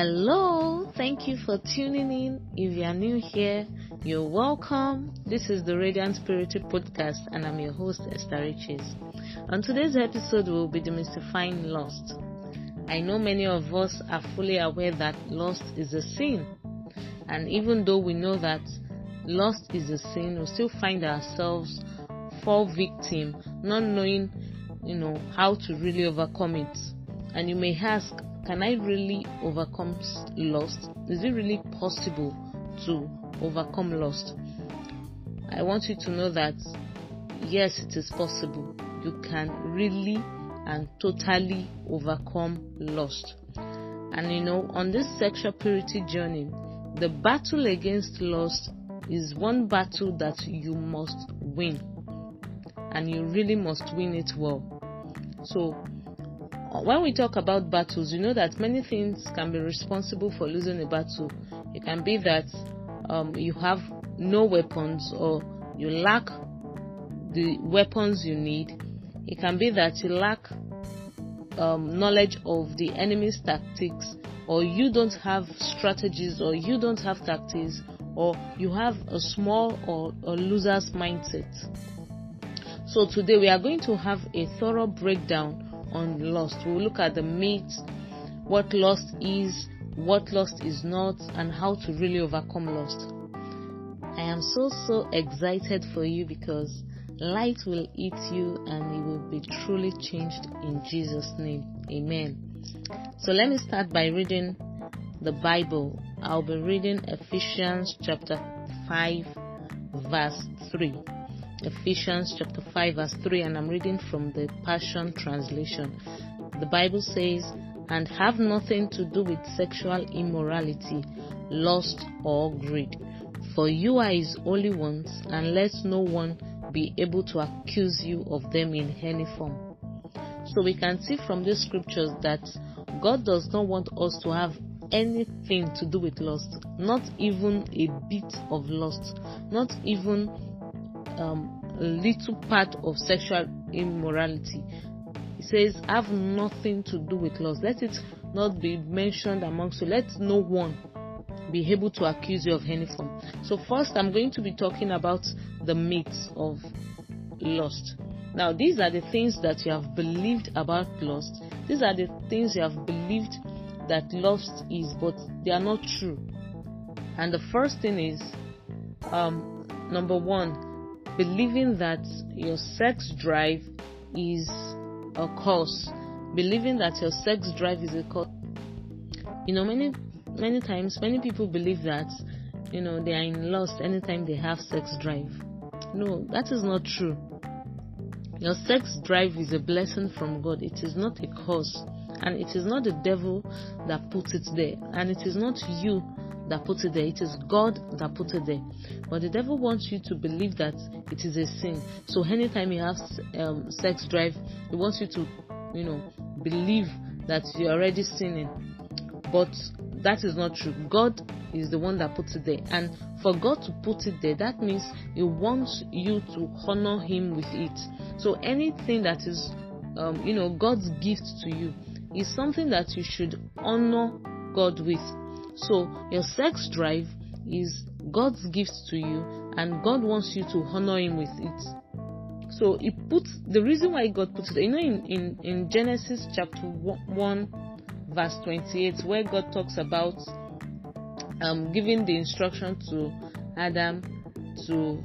Hello, thank you for tuning in. If you are new here, you're welcome. This is the Radiant Spiritual Podcast, and I'm your host, Esther Riches. On today's episode, we'll be demystifying lust. I know many of us are fully aware that lust is a sin, and even though we know that lust is a sin, we still find ourselves fall victim, not knowing, you know, how to really overcome it. And you may ask, can I really overcome lust? Is it really possible to overcome lust? I want you to know that yes, it is possible. You can really and totally overcome lust. And you know, on this sexual purity journey, the battle against lust is one battle that you must win. And you really must win it well. So, when we talk about battles, you know that many things can be responsible for losing a battle. It can be that um, you have no weapons or you lack the weapons you need. It can be that you lack um, knowledge of the enemy's tactics, or you don't have strategies, or you don't have tactics, or you have a small or a loser's mindset. So, today we are going to have a thorough breakdown on lust. We'll look at the myths, what lust is, what lust is not, and how to really overcome lust. I am so so excited for you because light will eat you and you will be truly changed in Jesus' name. Amen. So let me start by reading the Bible. I'll be reading Ephesians chapter 5, verse 3. Ephesians chapter 5 verse 3 and I'm reading from the Passion Translation. The Bible says, and have nothing to do with sexual immorality, lust or greed. For you are his holy ones and let no one be able to accuse you of them in any form. So we can see from these scriptures that God does not want us to have anything to do with lust, not even a bit of lust, not even um, little part of sexual immorality. He says, have nothing to do with lust. Let it not be mentioned amongst you. Let no one be able to accuse you of any form. So, first, I'm going to be talking about the myths of lust. Now, these are the things that you have believed about lust. These are the things you have believed that lust is, but they are not true. And the first thing is, um, number one, believing that your sex drive is a cause, believing that your sex drive is a cause. You know, many many times, many people believe that you know they are in lust anytime they have sex drive. No, that is not true. Your sex drive is a blessing from God. It is not a cause, and it is not the devil that puts it there, and it is not you that put it there. It is God that put it there. But the devil wants you to believe that it is a sin. So anytime you have um, sex drive, he wants you to, you know, believe that you're already sinning. But that is not true. God is the one that puts it there. And for God to put it there, that means He wants you to honor Him with it. So anything that is, um, you know, God's gift to you is something that you should honor God with. So your sex drive is God's gift to you, and God wants you to honor Him with it. So He puts the reason why God puts it. You know, in in, in Genesis chapter one, verse twenty-eight, where God talks about um, giving the instruction to Adam to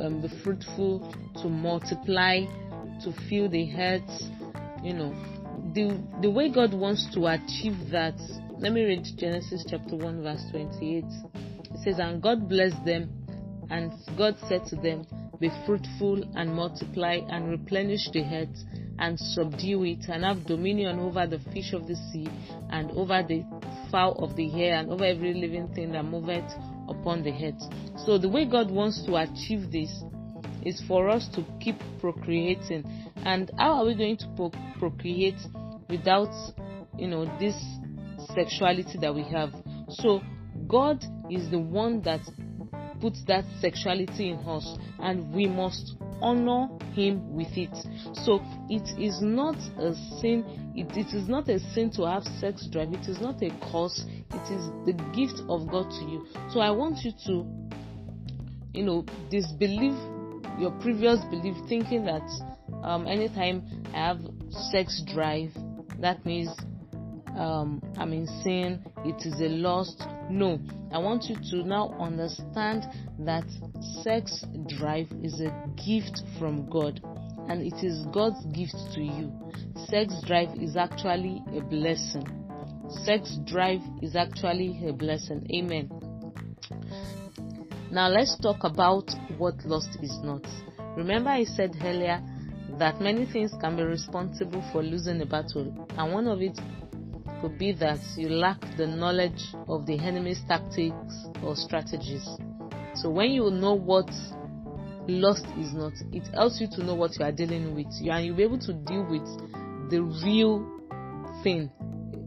um, be fruitful, to multiply, to fill the earth. You know, the the way God wants to achieve that let me read Genesis chapter 1, verse 28. It says, And God blessed them, and God said to them, Be fruitful and multiply and replenish the earth and subdue it and have dominion over the fish of the sea and over the fowl of the air and over every living thing that moveth upon the earth. So the way God wants to achieve this is for us to keep procreating. And how are we going to pro- procreate without, you know, this sexuality that we have. So God is the one that puts that sexuality in us, and we must honor Him with it. So it is not a sin. It, it is not a sin to have sex drive. It is not a cause. It is the gift of God to you. So I want you to, you know, disbelieve your previous belief, thinking that um, anytime I have sex drive, that means um, I'm in sin, it is a lust. No, I want you to now understand that sex drive is a gift from God and it is God's gift to you. Sex drive is actually a blessing. Sex drive is actually a blessing. Amen. Now let's talk about what lust is not. Remember, I said earlier that many things can be responsible for losing a battle, and one of it could be that you lack the knowledge of the enemy's tactics or strategies. So when you know what lust is not, it helps you to know what you are dealing with, and you'll be able to deal with the real thing,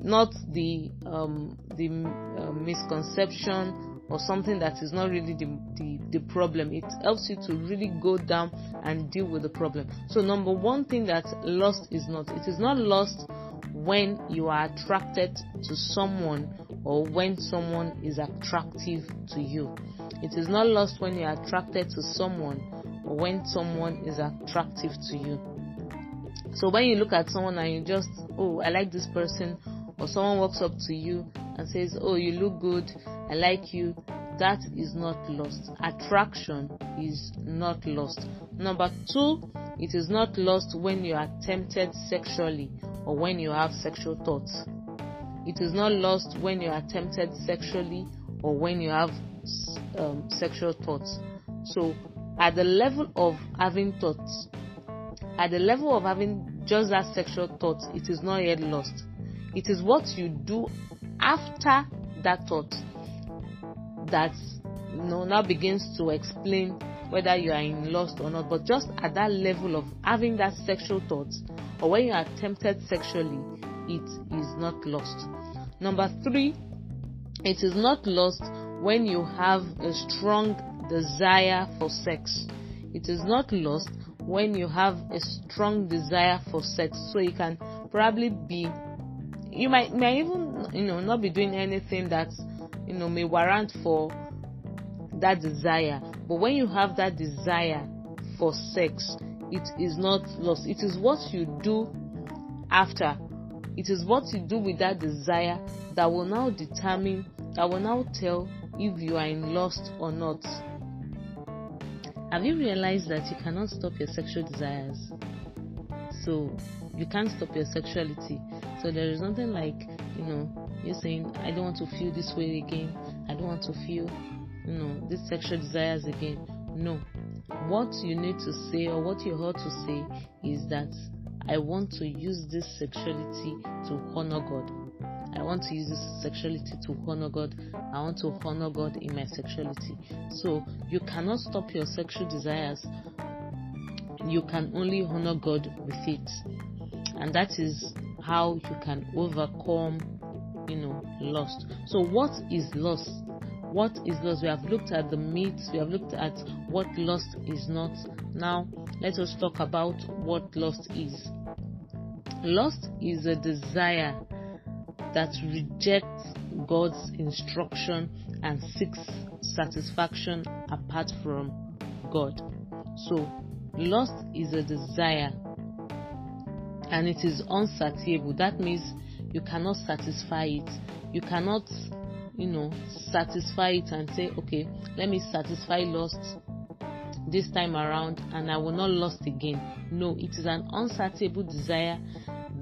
not the um, the uh, misconception or something that is not really the, the, the problem. It helps you to really go down and deal with the problem. So, number one thing that lust is not, it is not lust when you are attracted to someone or when someone is attractive to you. It is not lost when you are attracted to someone or when someone is attractive to you. So when you look at someone and you just, oh, I like this person, or someone walks up to you and says, oh, you look good, I like you, that is not lost. Attraction is not lost. Number two, it is not lost when you are tempted sexually or when you have sexual thoughts. It is not lost when you are tempted sexually or when you have um, sexual thoughts. So, at the level of having thoughts, at the level of having just that sexual thought, it is not yet lost. It is what you do after that thought that you know now begins to explain whether you are in lust or not. But just at that level of having that sexual thought, or when you are tempted sexually, it is not lost. Number three, it is not lost when you have a strong desire for sex. It is not lost when you have a strong desire for sex. So you can probably be, you might, may even, you know, not be doing anything that, you know, may warrant for that desire. But when you have that desire for sex, it is not lost. It is what you do after. It is what you do with that desire that will now determine, that will now tell if you are in lust or not. Have you realized that you cannot stop your sexual desires? So you can't stop your sexuality. So there is nothing like, you know, you're saying, I don't want to feel this way again. I don't want to feel, you know, these sexual desires again. No. What you need to say or what you ought to say is that I want to use this sexuality to honor God. I want to use this sexuality to honor God. I want to honor God in my sexuality. So you cannot stop your sexual desires. You can only honor God with it. And that is how you can overcome, you know, lust. So what is lust? What is lost. We have looked at the myths, we have looked at what lost is not. Now let us talk about what lost is. Lost is a desire that rejects God's instruction and seeks satisfaction apart from God. So, lust is a desire and it is unsatiable. That means you cannot satisfy it. You cannot, you know, satisfy it and say, okay, let me satisfy lust this time around and I will not lust again. No, it is an unsatiable desire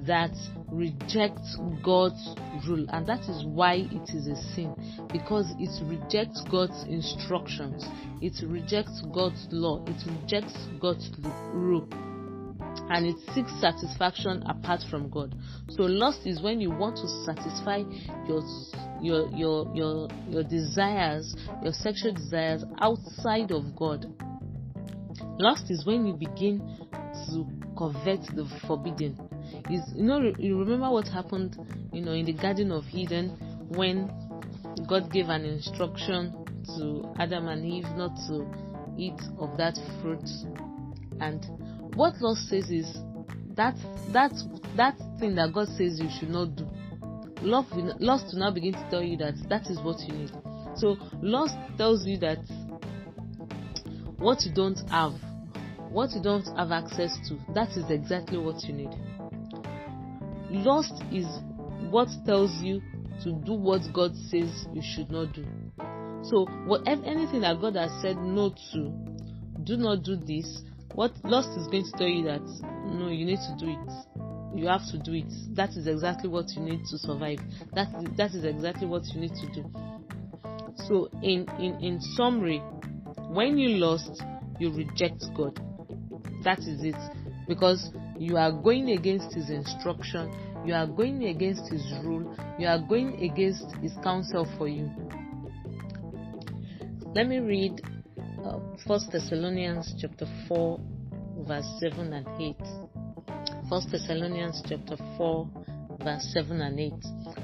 that rejects God's rule, and that is why it is a sin because it rejects God's instructions, it rejects God's law, it rejects God's rule. And it seeks satisfaction apart from God. So lust is when you want to satisfy your your your your your desires, your sexual desires outside of God. Lust is when you begin to covet the forbidden is you know you remember what happened you know in the garden of eden when god gave an instruction to adam and eve not to eat of that fruit and what law says is that that that thing that god says you should not do love will, lust will now begin to tell you that that is what you need. So lust tells you that what you don't have, what you don't have access to, that is exactly what you need. Lust is what tells you to do what God says you should not do. So, whatever anything that God has said no to, do not do this. What lust is going to tell you that no, you need to do it. You have to do it. That is exactly what you need to survive. That that is exactly what you need to do. So, in in in summary, when you lust, you reject God. That is it, because you are going against His instruction. You are going against His rule. You are going against His counsel for you. Let me read First Thessalonians chapter 4 verse 7 and 8. First Thessalonians chapter 4 verse 7 and 8.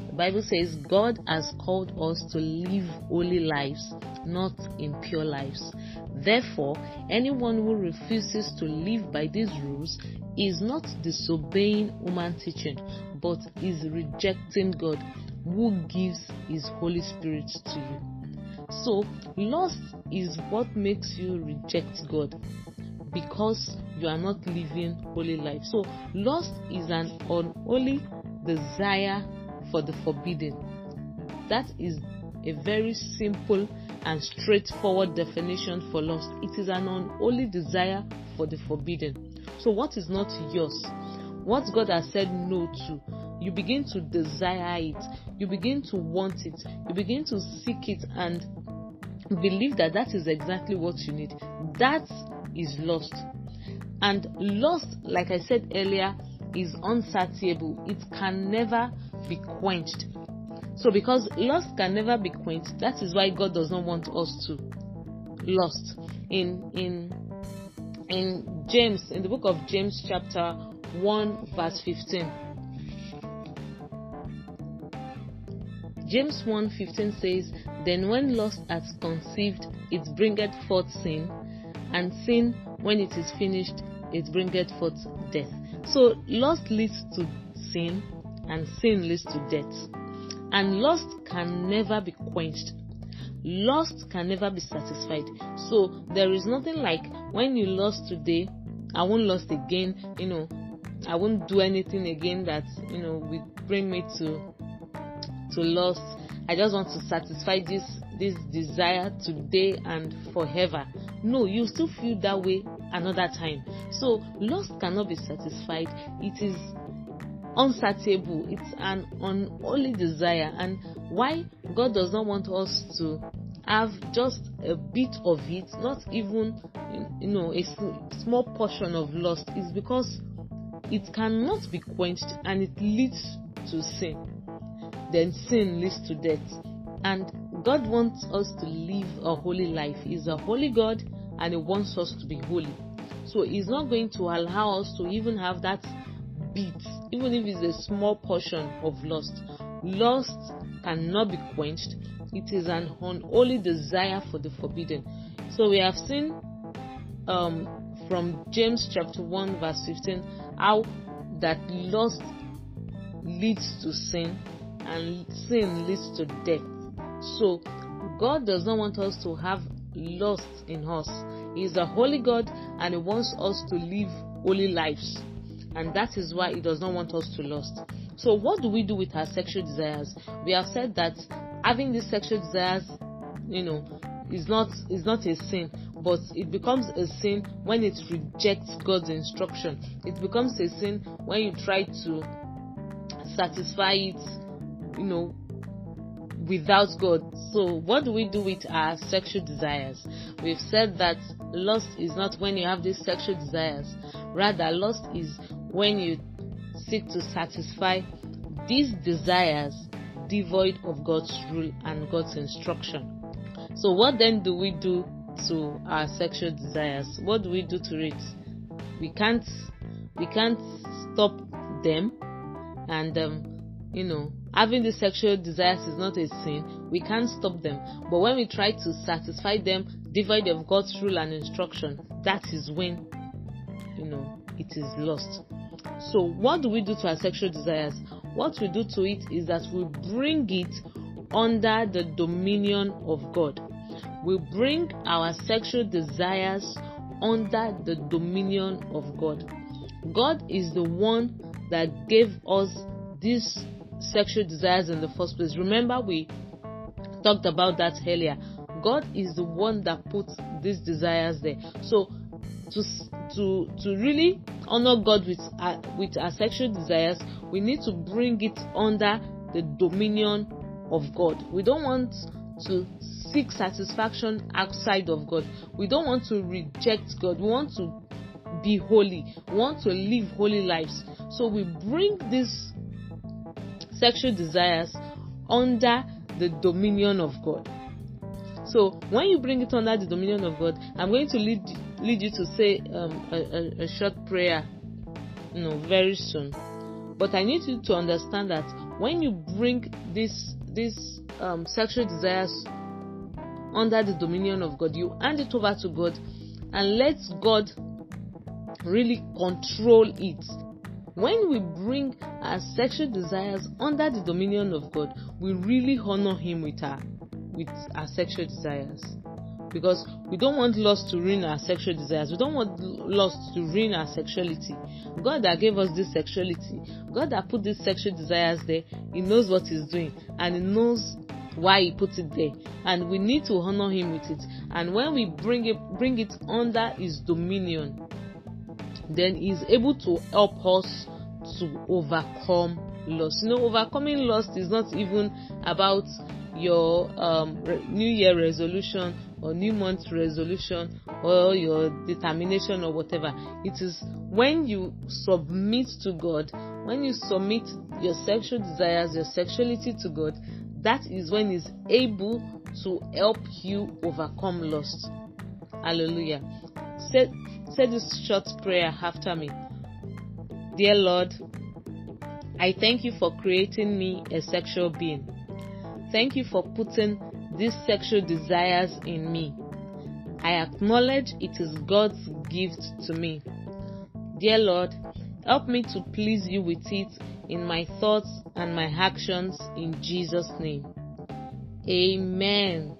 The Bible says God has called us to live holy lives, not impure lives. Therefore, anyone who refuses to live by these rules is not disobeying human teaching, but is rejecting God who gives his Holy Spirit to you. So, lust is what makes you reject God because you are not living holy life. So, lust is an unholy desire for the forbidden. That is a very simple and straightforward definition for lust. It is an unholy desire for the forbidden. So, what is not yours? What God has said no to, you begin to desire it, you begin to want it, you begin to seek it, and believe that that is exactly what you need. That is lost. And lust, like I said earlier, is unsatiable. It can never be quenched. So, because lust can never be quenched, that is why God does not want us to lust. In in in James, in the book of James, chapter 1, verse 15. James 1:15 says, Then when lust hath conceived, it bringeth forth sin, and sin, when it is finished, it bringeth forth death. So lust leads to sin, and sin leads to death. And lust can never be quenched. Lust can never be satisfied. So there is nothing like when you lost today, I won't lust again, you know, I won't do anything again that, you know, will bring me to to lust. I just want to satisfy this this desire today and forever. No, you still feel that way another time. So lust cannot be satisfied. It is unsatiable. It's an unholy desire. And why God does not want us to have just a bit of it, not even you know a small portion of lust, is because it cannot be quenched and it leads to sin then sin leads to death. And God wants us to live a holy life. He's a holy God and He wants us to be holy. So He's not going to allow us to even have that bit, even if it's a small portion of lust. Lust cannot be quenched, it is an unholy desire for the forbidden. So we have seen um, from James chapter 1, verse 15, how that lust leads to sin and sin leads to death. So, God does not want us to have lust in us. He is a holy God and He wants us to live holy lives. And that is why He does not want us to lust. So, what do we do with our sexual desires? We have said that having these sexual desires, you know, is not is not a sin, but it becomes a sin when it rejects God's instruction. It becomes a sin when you try to satisfy it you know, without God. So, what do we do with our sexual desires? We've said that lust is not when you have these sexual desires, rather, lust is when you seek to satisfy these desires devoid of God's rule and God's instruction. So, what then do we do to our sexual desires? What do we do to it? We can't, we can't stop them, and um, you know, having these sexual desires is not a sin. We can't stop them. But when we try to satisfy them, devoid of God's rule and instruction, that is when, you know, it is lost. So, what do we do to our sexual desires? what we do to it is that we bring it under the dominion of God. We bring our sexual desires under the dominion of God. God is the one that gave us these sexual desires in the first place. Remember, we talked about that earlier. God is the one that puts these desires there. So, to to to really honor God with our, with our sexual desires, we need to bring it under the dominion of God. We don't want to seek satisfaction outside of God. We don't want to reject God. We want to be holy. We want to live holy lives. So we bring these sexual desires under the dominion of God. So when you bring it under the dominion of God, I'm going to lead lead you to say um, a, a, a short prayer, you know, very soon. But I need you to understand that when you bring this this um, sexual desires under the dominion of God, you hand it over to God and let God really control it. When we bring our sexual desires under the dominion of God, we really honor Him with our with our sexual desires. Because we don't want lust to ruin our sexual desires. We don't want lust to ruin our sexuality. God that gave us this sexuality, God that put these sexual desires there, He knows what He's doing and He knows why He put it there. And we need to honor Him with it. And when we bring it bring it under His dominion, then He's able to help us to overcome loss. You know, overcoming loss is not even about your um, New Year resolution or New Month resolution or your determination or whatever. It is when you submit to God, when you submit your sexual desires, your sexuality to God, that is when He's able to help you overcome lust. Hallelujah. Say this short prayer after me. Dear Lord, I thank you for creating me a sexual being. Thank you for putting these sexual desires in me. I acknowledge it is God's gift to me. Dear Lord, help me to please you with it in my thoughts and my actions in Jesus' name. Amen.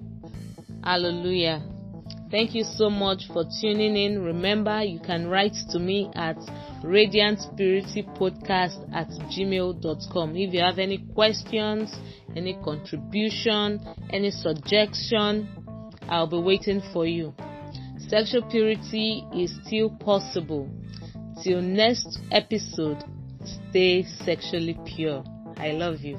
Hallelujah. Thank you so much for tuning in. Remember, you can write to me at radiantspiritypodcast at gmail.com. If you have any questions, any contribution, any suggestion, I'll be waiting for you. Sexual purity is still possible. Till next episode, stay sexually pure. I love you.